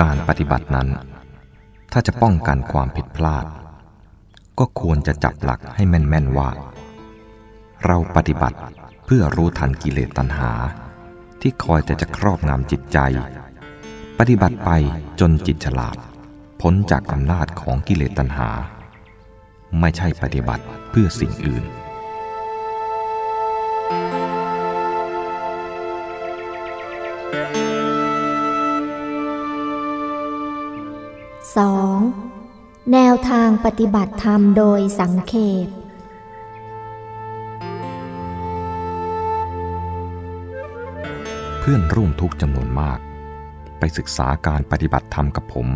การปฏิบัตินั้น ถ้าจะป้องกันความผิดพลาด ก็ควรจะจับหลักให้แม่น ๆ ว่า เราปฏิบัติเพื่อรู้ทันกิเลสตัณหา ที่คอยแต่จะครอบงำจิตใจ ปฏิบัติไปจนจิตฉลาด พ้นจากอำนาจของกิเลสตัณหา ไม่ใช่ปฏิบัติเพื่อสิ่งอื่น 2. แนวทางปฏิบัติธรรมโดยสังเขปเพื่อนร่วมทุกจำนวนมาก ไปศึกษาการปฏิบัติธรรมกับผม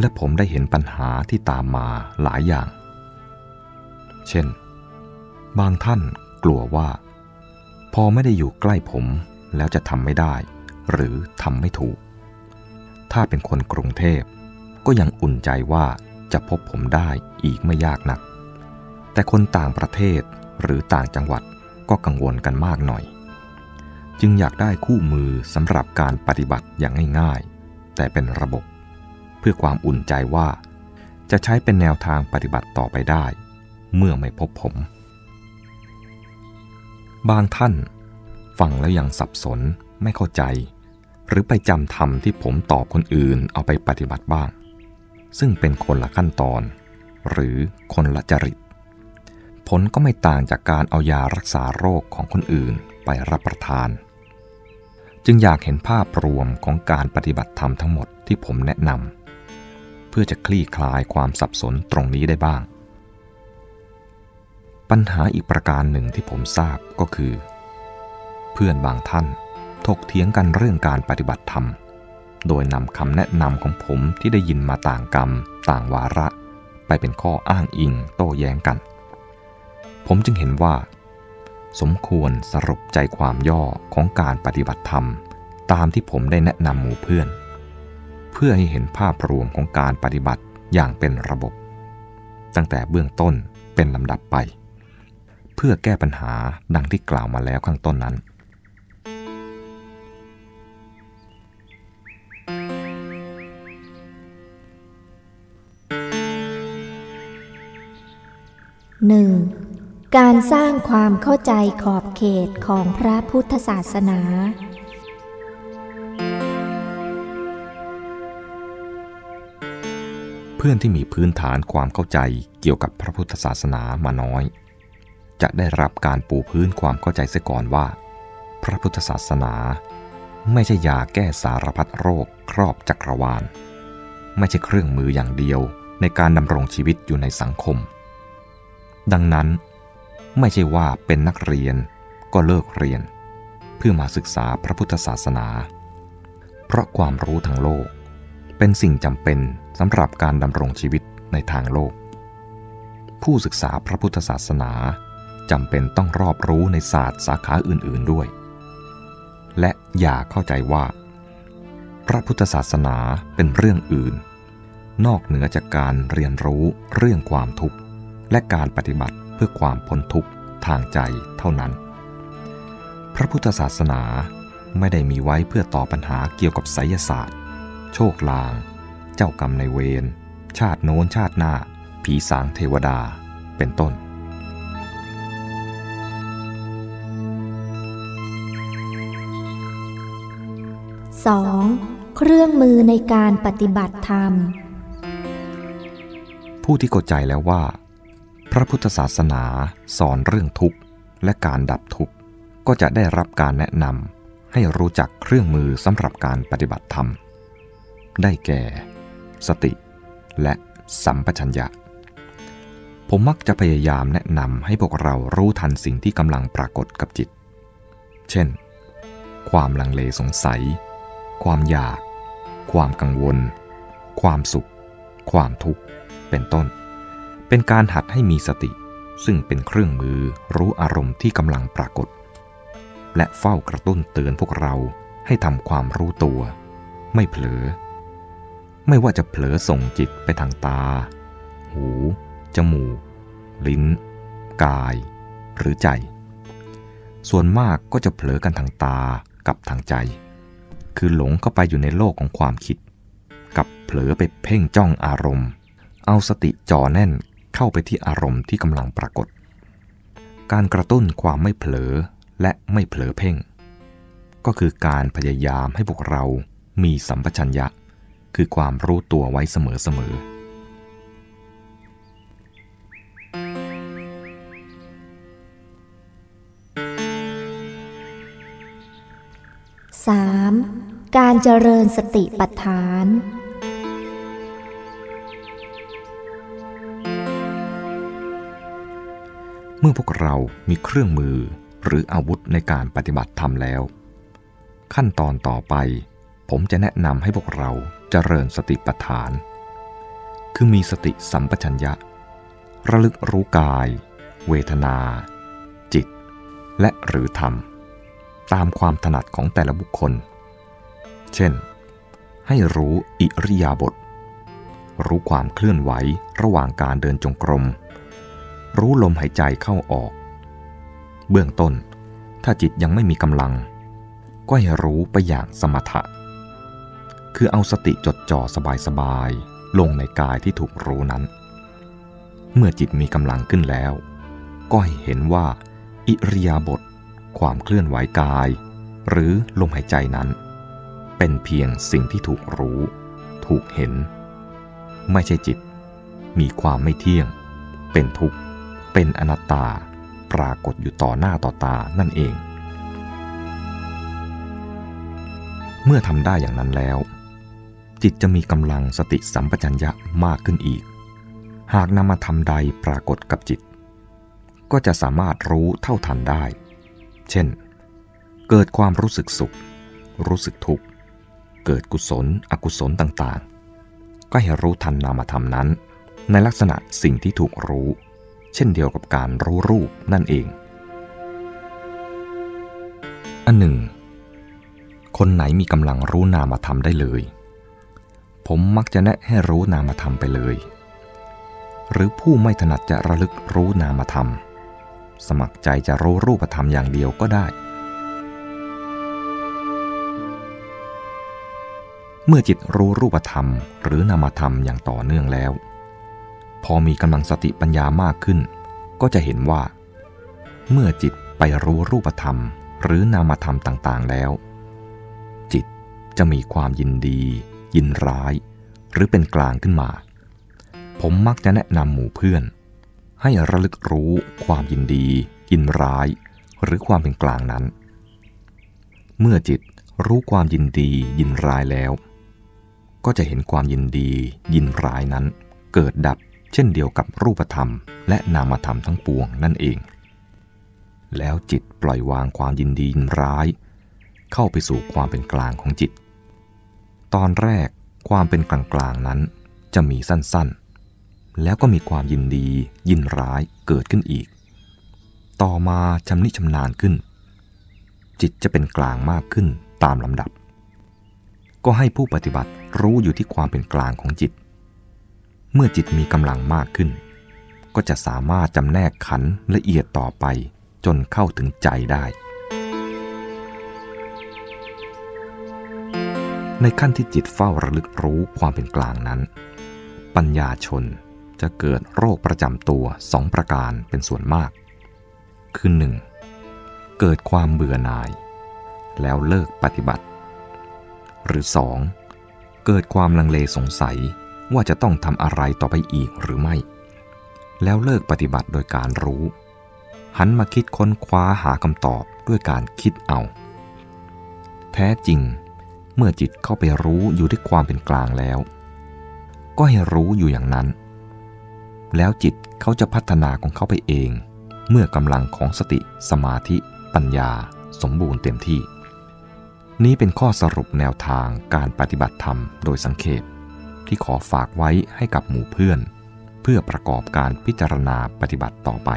และผมได้เห็นปัญหาที่ตามมาหลายอย่าง เช่น บางท่านกลัวว่า พอไม่ได้อยู่ใกล้ผมแล้วจะทำไม่ได้ หรือทำไม่ถูก ถ้าเป็นคนกรุงเทพ ก็ยังอุ่นใจว่าจะพบผมได้อีกไม่ยากนัก แต่คนต่างประเทศหรือต่างจังหวัดก็กังวลกันมากหน่อย จึงอยากได้คู่มือสำหรับการปฏิบัติอย่างง่ายๆ แต่เป็นระบบ เพื่อความอุ่นใจว่า จะใช้เป็นแนวทางปฏิบัติต่อไปได้ เมื่อไม่พบผม บางท่านฟังแล้วยังสับสนไม่เข้าใจ หรือไปจำธรรมที่ผมตอบคนอื่นเอาไปปฏิบัติบ้าง ซึ่งเป็นคนละขั้นตอน หรือคนละจริต ผลก็ไม่ต่างจากการเอายารักษาโรคของคนอื่นไปรับประทาน จึงอยากเห็นภาพรวมของการปฏิบัติธรรมทั้งหมดที่ผมแนะนำเพื่อจะคลี่คลายความสับสนตรงนี้ได้บ้าง ปัญหาอีกประการหนึ่งที่ผมทราบก็คือ เพื่อนบางท่านถกเถียงกันเรื่องการปฏิบัติธรรม โดยนำคำแนะนำของผมที่ได้ยินมาต่างกรรม ต่างวาระ ไปเป็นข้ออ้างอิงโต้แย้งกัน ผมจึงเห็นว่า สมควรสรุปใจความย่อของการปฏิบัติธรรม ตามที่ผมได้แนะนำหมู่เพื่อน เพื่อให้เห็นภาพรวมของการปฏิบัติอย่างเป็นระบบ ตั้งแต่เบื้องต้นเป็นลำดับไป เพื่อแก้ปัญหาดังที่กล่าวมาแล้วข้างต้นนั้น 1. การสร้างความเข้าใจขอบเขตของพระพุทธศาสนา เพื่อนที่มีพื้นฐานความเข้าใจเกี่ยวกับพระพุทธศาสนามาน้อย จะได้รับการปูพื้นความเข้าใจเสียก่อนว่า พระพุทธศาสนา ไม่ใช่ยาแก้สารพัดโรคครอบจักรวาล ไม่ใช่เครื่องมืออย่างเดียวในการดำรงชีวิตอยู่ในสังคม ดังนั้น ไม่ใช่ว่าเป็นนักเรียนก็เลิกเรียน เพื่อมาศึกษาพระพุทธศาสนา เพราะความรู้ทางโลก เป็นสิ่งจำเป็นสำหรับการดำรงชีวิตในทางโลก ผู้ศึกษาพระพุทธศาสนาจำเป็นต้องรอบรู้ในศาสตร์สาขาอื่น ๆด้วย และอย่าเข้าใจว่า พระพุทธศาสนาเป็นเรื่องอื่น นอกเหนือจากการเรียนรู้เรื่องความทุกข์ และการปฏิบัติเพื่อความพ้นทุกข์ทางใจเท่านั้น พระพุทธศาสนาไม่ได้มีไว้เพื่อตอบปัญหาเกี่ยวกับไสยศาสตร์ โชคลาง เจ้ากรรมในเวร ชาติโน้นชาติหน้า ผีสางเทวดา เป็นต้น 2. เครื่องมือในการปฏิบัติธรรม ผู้ที่เข้าใจแล้วว่า พระพุทธศาสนาสอนเรื่องทุกข์และการดับทุกข์ก็จะได้รับการแนะนำให้รู้จักเครื่องมือสำหรับการปฏิบัติธรรม ได้แก่ สติและสัมปชัญญะ ผมมักจะพยายามแนะนำให้พวกเรารู้ทันสิ่งที่กำลังปรากฏกับจิต เช่น ความลังเลสงสัย ความอยาก ความกังวล ความสุข ความทุกข์ เป็นต้น เป็นการหัดให้มีสติ ซึ่งเป็นเครื่องมือรู้อารมณ์ที่กำลังปรากฏ และเฝ้ากระตุ้นเตือนพวกเราให้ทำความรู้ตัว ไม่เผลอ ไม่ว่าจะเผลอส่งจิตไปทางตา หู จมูก ลิ้น กาย หรือใจ ส่วนมากก็จะเผลอกันทางตากับทางใจ คือหลงเข้าไปอยู่ในโลกของความคิด กับเผลอไปเพ่งจ้องอารมณ์ เอาสติจ่อแน่น เข้าไปที่อารมณ์ที่กำลังปรากฏ การกระตุ้นความไม่เผลอและไม่เผลอเพ่ง ก็คือการพยายามให้พวกเรามีสัมปชัญญะ คือความรู้ตัวไว้เสมอๆ 3. การเจริญสติปัฏฐาน เมื่อพวกเรามีเครื่องมือหรืออาวุธในการปฏิบัติธรรมแล้ว ขั้นตอนต่อไป ผมจะแนะนำให้พวกเราเจริญสติปัฏฐาน คือมีสติสัมปชัญญะ ระลึกรู้กาย เวทนา จิต และหรือธรรม ตามความถนัดของแต่ละบุคคล เช่น ให้รู้อิริยาบถรู้ความเคลื่อนไหวระหว่างการเดินจงกรม รู้ลมหายใจเข้าออก เบื้องต้น ถ้าจิตยังไม่มีกำลัง ก็ให้รู้ไปอย่างสมถะ คือเอาสติจดจ่อสบายๆ ลงในกายที่ถูกรู้นั้น เมื่อจิตมีกำลังขึ้นแล้ว ก็ให้เห็นว่า อิริยาบถความเคลื่อนไหวกาย หรือลมหายใจนั้น เป็นเพียงสิ่งที่ถูกรู้ ถูกเห็น ไม่ใช่จิต มีความไม่เที่ยง เป็นทุกข์ เป็นอนัตตาปรากฏอยู่ต่อหน้าต่อตานั่นเอง เมื่อทำได้อย่างนั้นแล้ว จิตจะมีกำลังสติสัมปชัญญะมากขึ้นอีก หากนำมาทำใดปรากฏกับจิต ก็จะสามารถรู้เท่าทันได้ เช่น เกิดความรู้สึกสุข รู้สึกทุกข์ เกิดกุศล อกุศลต่างๆ ก็ให้รู้ทันนามธรรมนั้น ในลักษณะสิ่งที่ถูกรู้ เช่นเดียวกับการรู้รูปนั่นเอง อันหนึ่ง คนไหนมีกำลังรู้นามธรรมได้เลย ผมมักจะแนะให้รู้นามธรรมไปเลย หรือผู้ไม่ถนัดจะระลึกรู้นามธรรม สมัครใจจะรู้รูปธรรมอย่างเดียวก็ได้ เมื่อจิตรู้รูปธรรมหรือนามธรรมอย่างต่อเนื่องแล้ว พอมีกำลังสติปัญญามากขึ้น ก็จะเห็นว่า เมื่อจิตไปรู้รูปธรรมหรือนามธรรมต่างๆแล้ว จิตจะมีความยินดี ยินร้าย หรือเป็นกลางขึ้นมา ผมมักจะแนะนำหมู่เพื่อน ให้ระลึกรู้ความยินดี ยินร้าย หรือความเป็นกลางนั้น เมื่อจิตรู้ความยินดี ยินร้ายแล้ว ก็จะเห็นความยินดี ยินร้ายนั้น เกิดดับ เช่นเดียวกับรูปธรรม และนามธรรมทั้งปวงนั่นเอง แล้วจิตปล่อยวางความยินดียินร้าย เข้าไปสู่ความเป็นกลางของจิต ตอนแรกความเป็นกลางกลางนั้นจะมีสั้นๆ แล้วก็มีความยินดียินร้ายเกิดขึ้นอีก ต่อมาชำนิชำนาญขึ้น จิตจะเป็นกลางมากขึ้นตามลำดับ ก็ให้ผู้ปฏิบัติรู้อยู่ที่ความเป็นกลางของจิต เมื่อจิตมีกำลังมากขึ้น ก็จะสามารถจำแนกขันละเอียดต่อไปจนเข้าถึงใจได้ ในขั้นที่จิตเฝ้าระลึกรู้ความเป็นกลางนั้น ปัญญาชนจะเกิดโรคประจำตัวสองประการเป็นส่วนมาก คือ 1. เกิดความเบื่อหน่าย แล้วเลิกปฏิบัติ หรือ 2. เกิดความลังเลสงสัย ว่าจะต้องทำอะไรต่อไปอีกหรือไม่ แล้วเลิกปฏิบัติโดยการรู้ หันมาคิดค้นคว้าหาคำตอบด้วยการคิดเอา แท้จริง เมื่อจิตเข้าไปรู้อยู่ที่ความเป็นกลางแล้ว ก็ให้รู้อยู่อย่างนั้น แล้วจิตเขาจะพัฒนาของเขาไปเอง เมื่อกำลังของสติสมาธิ ปัญญา สมบูรณ์เต็มที่ นี้เป็นข้อสรุปแนวทางการปฏิบัติธรรมโดยสังเขป ที่ขอฝากไว้ให้กับหมู่เพื่อน เพื่อประกอบการพิจารณาปฏิบัติต่อไป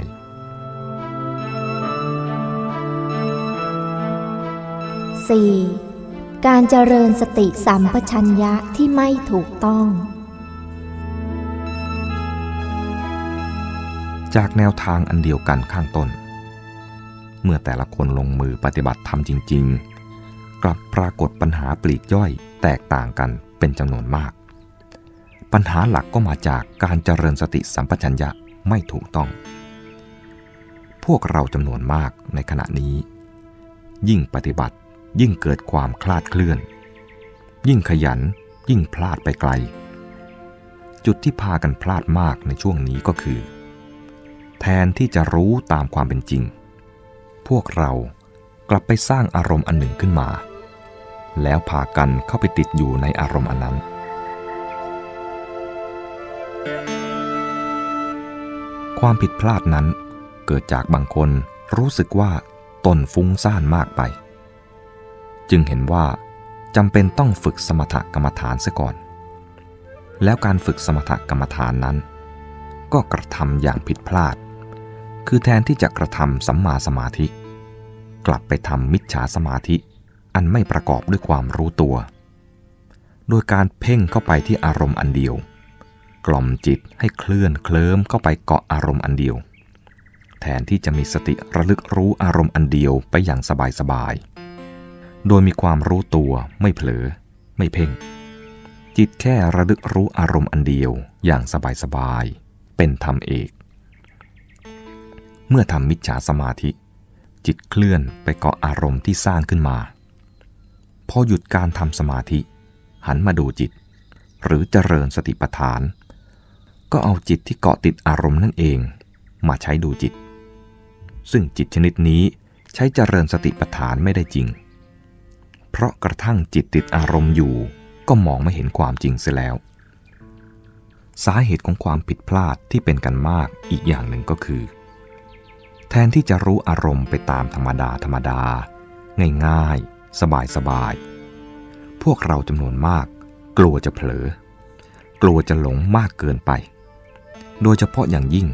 4. การเจริญสติสัมปชัญญะที่ไม่ถูกต้อง จากแนวทางอันเดียวกันข้างต้น เมื่อแต่ละคนลงมือปฏิบัติธรรมจริง ๆ กลับปรากฏปัญหาปลีกย่อยแตกต่างกันเป็นจำนวนมาก ปัญหาหลักก็มาจากการเจริญสติสัมปชัญญะไม่ถูกต้อง พวกเราจำนวนมากในขณะนี้ ยิ่งปฏิบัติยิ่งเกิดความคลาดเคลื่อน ยิ่งขยันยิ่งพลาดไปไกล จุดที่พากันพลาดมากในช่วงนี้ก็คือ แทนที่จะรู้ตามความเป็นจริง พวกเรากลับไปสร้างอารมณ์อันหนึ่งขึ้นมา แล้วพากันเข้าไปติดอยู่ในอารมณ์อันนั้น ความผิดพลาดนั้นเกิดจากบางคนรู้สึกว่าตนฟุ้งซ่านมากไป จึงเห็นว่าจำเป็นต้องฝึกสมถกรรมฐานซะก่อน แล้วการฝึกสมถกรรมฐานนั้น ก็กระทำอย่างผิดพลาด คือแทนที่จะกระทำสัมมาสมาธิ กลับไปทำมิจฉาสมาธิอันไม่ประกอบด้วยความรู้ตัว โดยการเพ่งเข้าไปที่อารมณ์อันเดียว กล่อมจิตให้เคลื่อนเคลิ้มเข้าไปเกาะอารมณ์อันเดียว แทนที่จะมีสติระลึกรู้อารมณ์อันเดียวไปอย่างสบายๆโดยมีความรู้ตัวไม่เผลอ ไม่เพ่ง จิตแค่ระลึกรู้อารมณ์อันเดียวอย่างสบายๆเป็นธรรมเอก เมื่อทำมิจฉาสมาธิ จิตเคลื่อนไปเกาะอารมณ์ที่สร้างขึ้นมาพอหยุดการทำสมาธิ หันมาดูจิต หรือเจริญสติปัฏฐาน ก็เอาจิตที่เกาะติดอารมณ์นั่นเอง มาใช้ดูจิต ซึ่งจิตชนิดนี้ใช้เจริญสติปัฏฐานไม่ได้จริง เพราะกระทั่งจิตติดอารมณ์อยู่ ก็มองไม่เห็นความจริงเสียแล้ว สาเหตุของความผิดพลาดที่เป็นกันมากอีกอย่างหนึ่งก็คือ แทนที่จะรู้อารมณ์ไปตามธรรมดาธรรมดา ง่ายๆ สบายๆพวกเราจำนวนมาก กลัวจะเผลอ กลัวจะหลงมากเกินไป โดยเฉพาะอย่างยิ่ง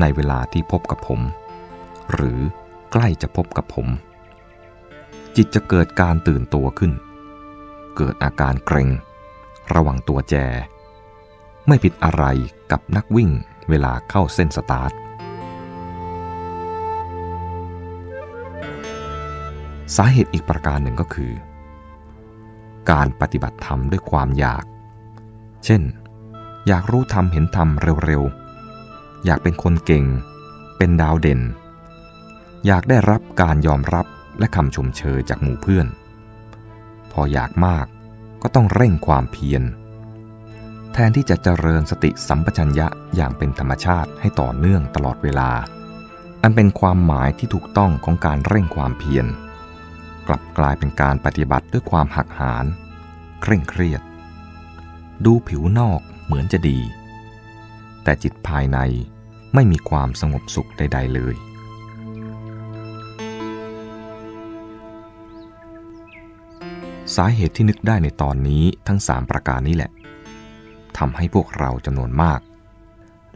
ในเวลาที่พบกับผม หรือใกล้จะพบกับผม จิตจะเกิดการตื่นตัวขึ้น เกิดอาการเกรง ระวังตัวแจ ไม่ผิดอะไรกับนักวิ่งเวลาเข้าเส้นสตาร์ทสาเหตุอีกประการหนึ่งก็คือ การปฏิบัติธรรมด้วยความอยาก เช่น อยากรู้ธรรมเห็นธรรมเร็วๆ อยากเป็นคนเก่ง เป็นดาวเด่น อยากได้รับการยอมรับและคำชมเชยจากหมู่เพื่อน พออยากมากก็ต้องเร่งความเพียร แทนที่จะเจริญสติสัมปชัญญะอย่างเป็นธรรมชาติให้ต่อเนื่องตลอดเวลา อันเป็นความหมายที่ถูกต้องของการเร่งความเพียร กลับกลายเป็นการปฏิบัติด้วยความหักหานเคร่งเครียด ดูผิวนอก เหมือนจะดี แต่จิตภายในไม่มีความสงบสุขใด ๆ เลย สาเหตุที่นึกได้ในตอนนี้ทั้งสามประการนี้แหละทำให้พวกเราจำนวนมาก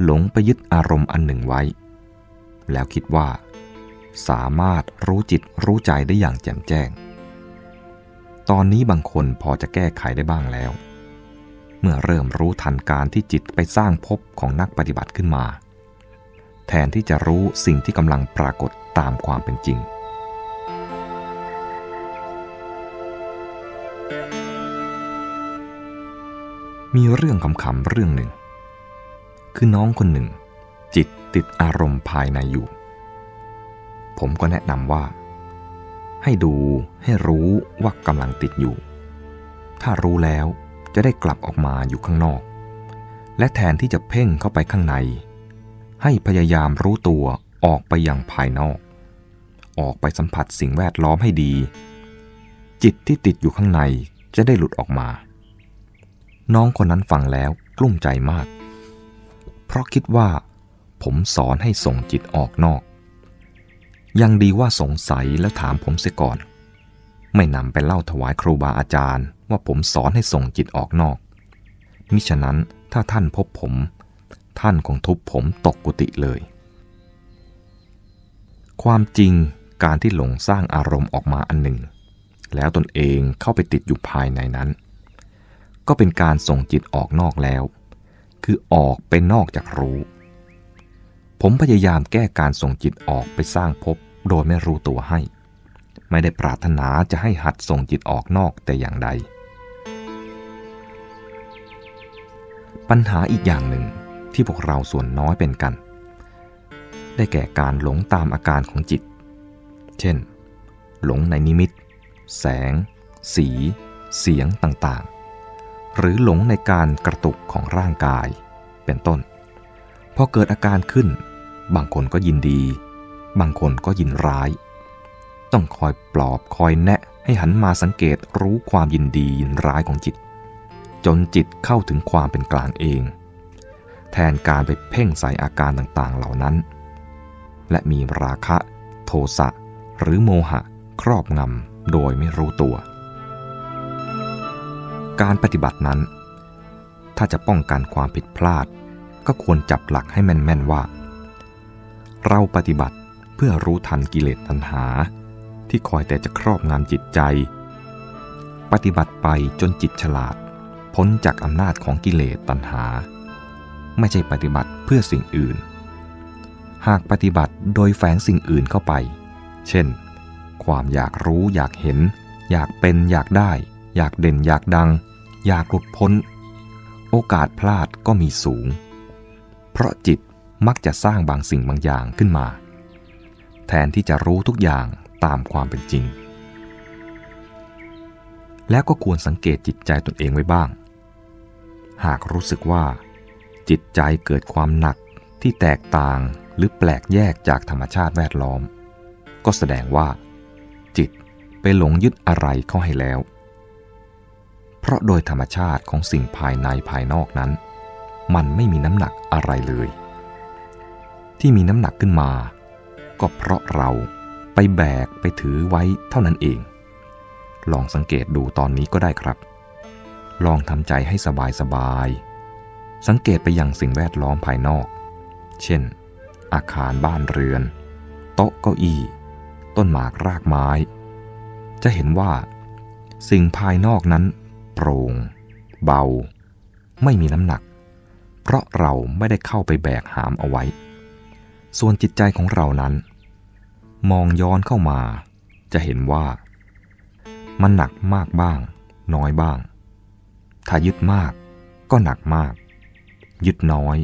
หลงไปยึดอารมณ์อันหนึ่งไว้ แล้วคิดว่า สามารถรู้จิตรู้ใจได้อย่างแจ่มแจ้ง ตอนนี้บางคนพอจะแก้ไขได้บ้างแล้ว เมื่อเริ่มรู้ทันการที่จิตไปสร้างภพของนักปฏิบัติขึ้นมา แทนที่จะรู้สิ่งที่กำลังปรากฏตามความเป็นจริง มีเรื่องคำๆเรื่องหนึ่ง คือน้องคนหนึ่ง จิตติดอารมณ์ภายในอยู่ ผมก็แนะนำว่า ให้ดูให้รู้ว่ากำลังติดอยู่ ถ้ารู้แล้ว จะได้กลับออกมาอยู่ข้างนอก และแทนที่จะเพ่งเข้าไปข้างใน ให้พยายามรู้ตัวออกไปยังภายนอก ออกไปสัมผัสสิ่งแวดล้อมให้ดี จิตที่ติดอยู่ข้างในจะได้หลุดออกมา น้องคนนั้นฟังแล้วกลุ้มใจมาก เพราะคิดว่า ผมสอนให้ส่งจิตออกนอก ยังดีว่าสงสัยแล้วถามผมเสียก่อน ไม่นำไปเล่าถวายครูบาอาจารย์ ว่าผมสอนให้ส่งจิตออกนอก มิฉะนั้นถ้าท่านพบผม ท่านคงทุบผมตกกุฏิเลย ความจริงการที่หลงสร้างอารมณ์ออกมาอันหนึ่ง แล้วตนเองเข้าไปติดอยู่ภายในนั้น ก็เป็นการส่งจิตออกนอกแล้ว คือออกไปนอกจากรู้ ผมพยายามแก้การส่งจิตออกไปสร้างภพโดยไม่รู้ตัวให้ ไม่ได้ปรารถนาจะให้หัดส่งจิตออกนอกแต่อย่างใด ปัญหาอีกอย่างหนึ่งที่พวกเราส่วนน้อยเป็นกัน ได้แก่การหลงตามอาการของจิต เช่น หลงในนิมิต แสง สี เสียงต่างๆ หรือหลงในการกระตุกของร่างกาย เป็นต้น พอเกิดอาการขึ้น บางคนก็ยินดี บางคนก็ยินร้าย ต้องคอยปลอบคอยแนะให้หันมาสังเกตรู้ความยินดียินร้ายของจิต จนจิตเข้าถึงความเป็นกลางเอง แทนการไปเพ่งใส่อาการต่างๆเหล่านั้น และมีราคะ โทสะหรือโมหะครอบงำโดยไม่รู้ตัว การปฏิบัตินั้น ถ้าจะป้องกันความผิดพลาด ก็ควรจับหลักให้แม่น ๆ ว่า เราปฏิบัติเพื่อรู้ทันกิเลสตัณหา ที่คอยแต่จะครอบงำจิตใจ ปฏิบัติไปจนจิตฉลาด พ้นจากอำนาจของกิเลสตัณหา ไม่ใช่ปฏิบัติเพื่อสิ่งอื่น หากปฏิบัติโดยแฝงสิ่งอื่นเข้าไป เช่น ความอยากรู้อยากเห็น อยากเป็นอยากได้ อยากเด่นอยากดัง อยากหลุดพ้น โอกาสพลาดก็มีสูง เพราะจิตมักจะสร้างบางสิ่งบางอย่างขึ้นมา แทนที่จะรู้ทุกอย่าง ตามความเป็นจริง แล้วก็ควรสังเกตจิตใจตนเองไว้บ้าง หากรู้สึกว่า จิตใจเกิดความหนักที่แตกต่างหรือแปลกแยกจากธรรมชาติแวดล้อม ก็แสดงว่า จิตไปหลงยึดอะไรเข้าให้แล้ว เพราะโดยธรรมชาติของสิ่งภายในภายนอกนั้น มันไม่มีน้ำหนักอะไรเลย ที่มีน้ำหนักขึ้นมา ก็เพราะเรา แบกไปถือไว้เท่านั้นเอง ลองสังเกตดูตอนนี้ก็ได้ครับ ลองทำใจให้สบายสบาย สังเกตไปยังสิ่งแวดล้อมภายนอก เช่น อาคารบ้านเรือน โต๊ะเก้าอี้ ต้นหมากรากไม้ จะเห็นว่า สิ่งภายนอกนั้น โปร่ง เบา ไม่มีน้ำหนัก เพราะเราไม่ได้เข้าไปแบกหามเอาไว้ ส่วนจิตใจของเรานั้น มองย้อนเข้ามา จะเห็นว่า มันหนักมากบ้าง น้อยบ้าง ถ้ายึดมากก็หนักมาก ยึดน้อย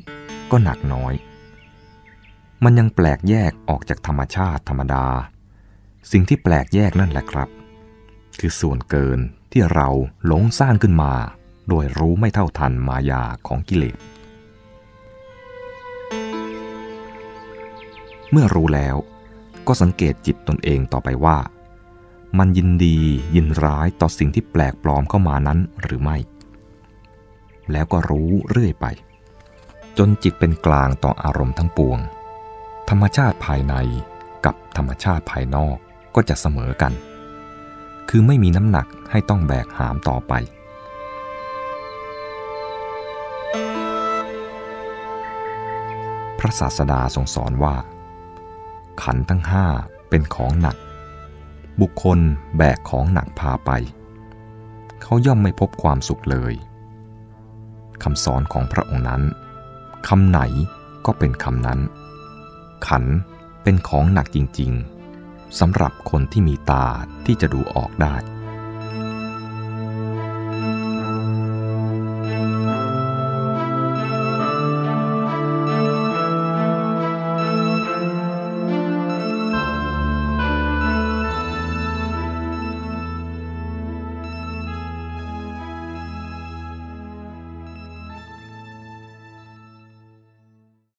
ก็หนักน้อย มันยังแปลกแยกออกจากธรรมชาติธรรมดา สิ่งที่แปลกแยกนั่นแหละครับ คือส่วนเกินที่เราหลงสร้างขึ้นมา โดยรู้ไม่เท่าทันมายาของกิเลสเมื่อรู้แล้ว ก็สังเกตจิตตนเองต่อไปว่า มันยินดียินร้ายต่อสิ่งที่แปลกปลอมเข้ามานั้นหรือไม่ แล้วก็รู้เรื่อยไป จนจิตเป็นกลางต่ออารมณ์ทั้งปวง ธรรมชาติภายในกับธรรมชาติภายนอกก็จะเสมอกัน คือไม่มีน้ำหนักให้ต้องแบกหามต่อไปพระศาสดาทรงสอนว่า ขันทั้งห้าเป็นของหนัก บุคคลแบกของหนักพาไป เขาย่อมไม่พบความสุขเลยคำสอนของพระองค์นั้นคำไหนก็เป็นคำนั้น ขันเป็นของหนักจริงๆสำหรับคนที่มีตาที่จะดูออกได้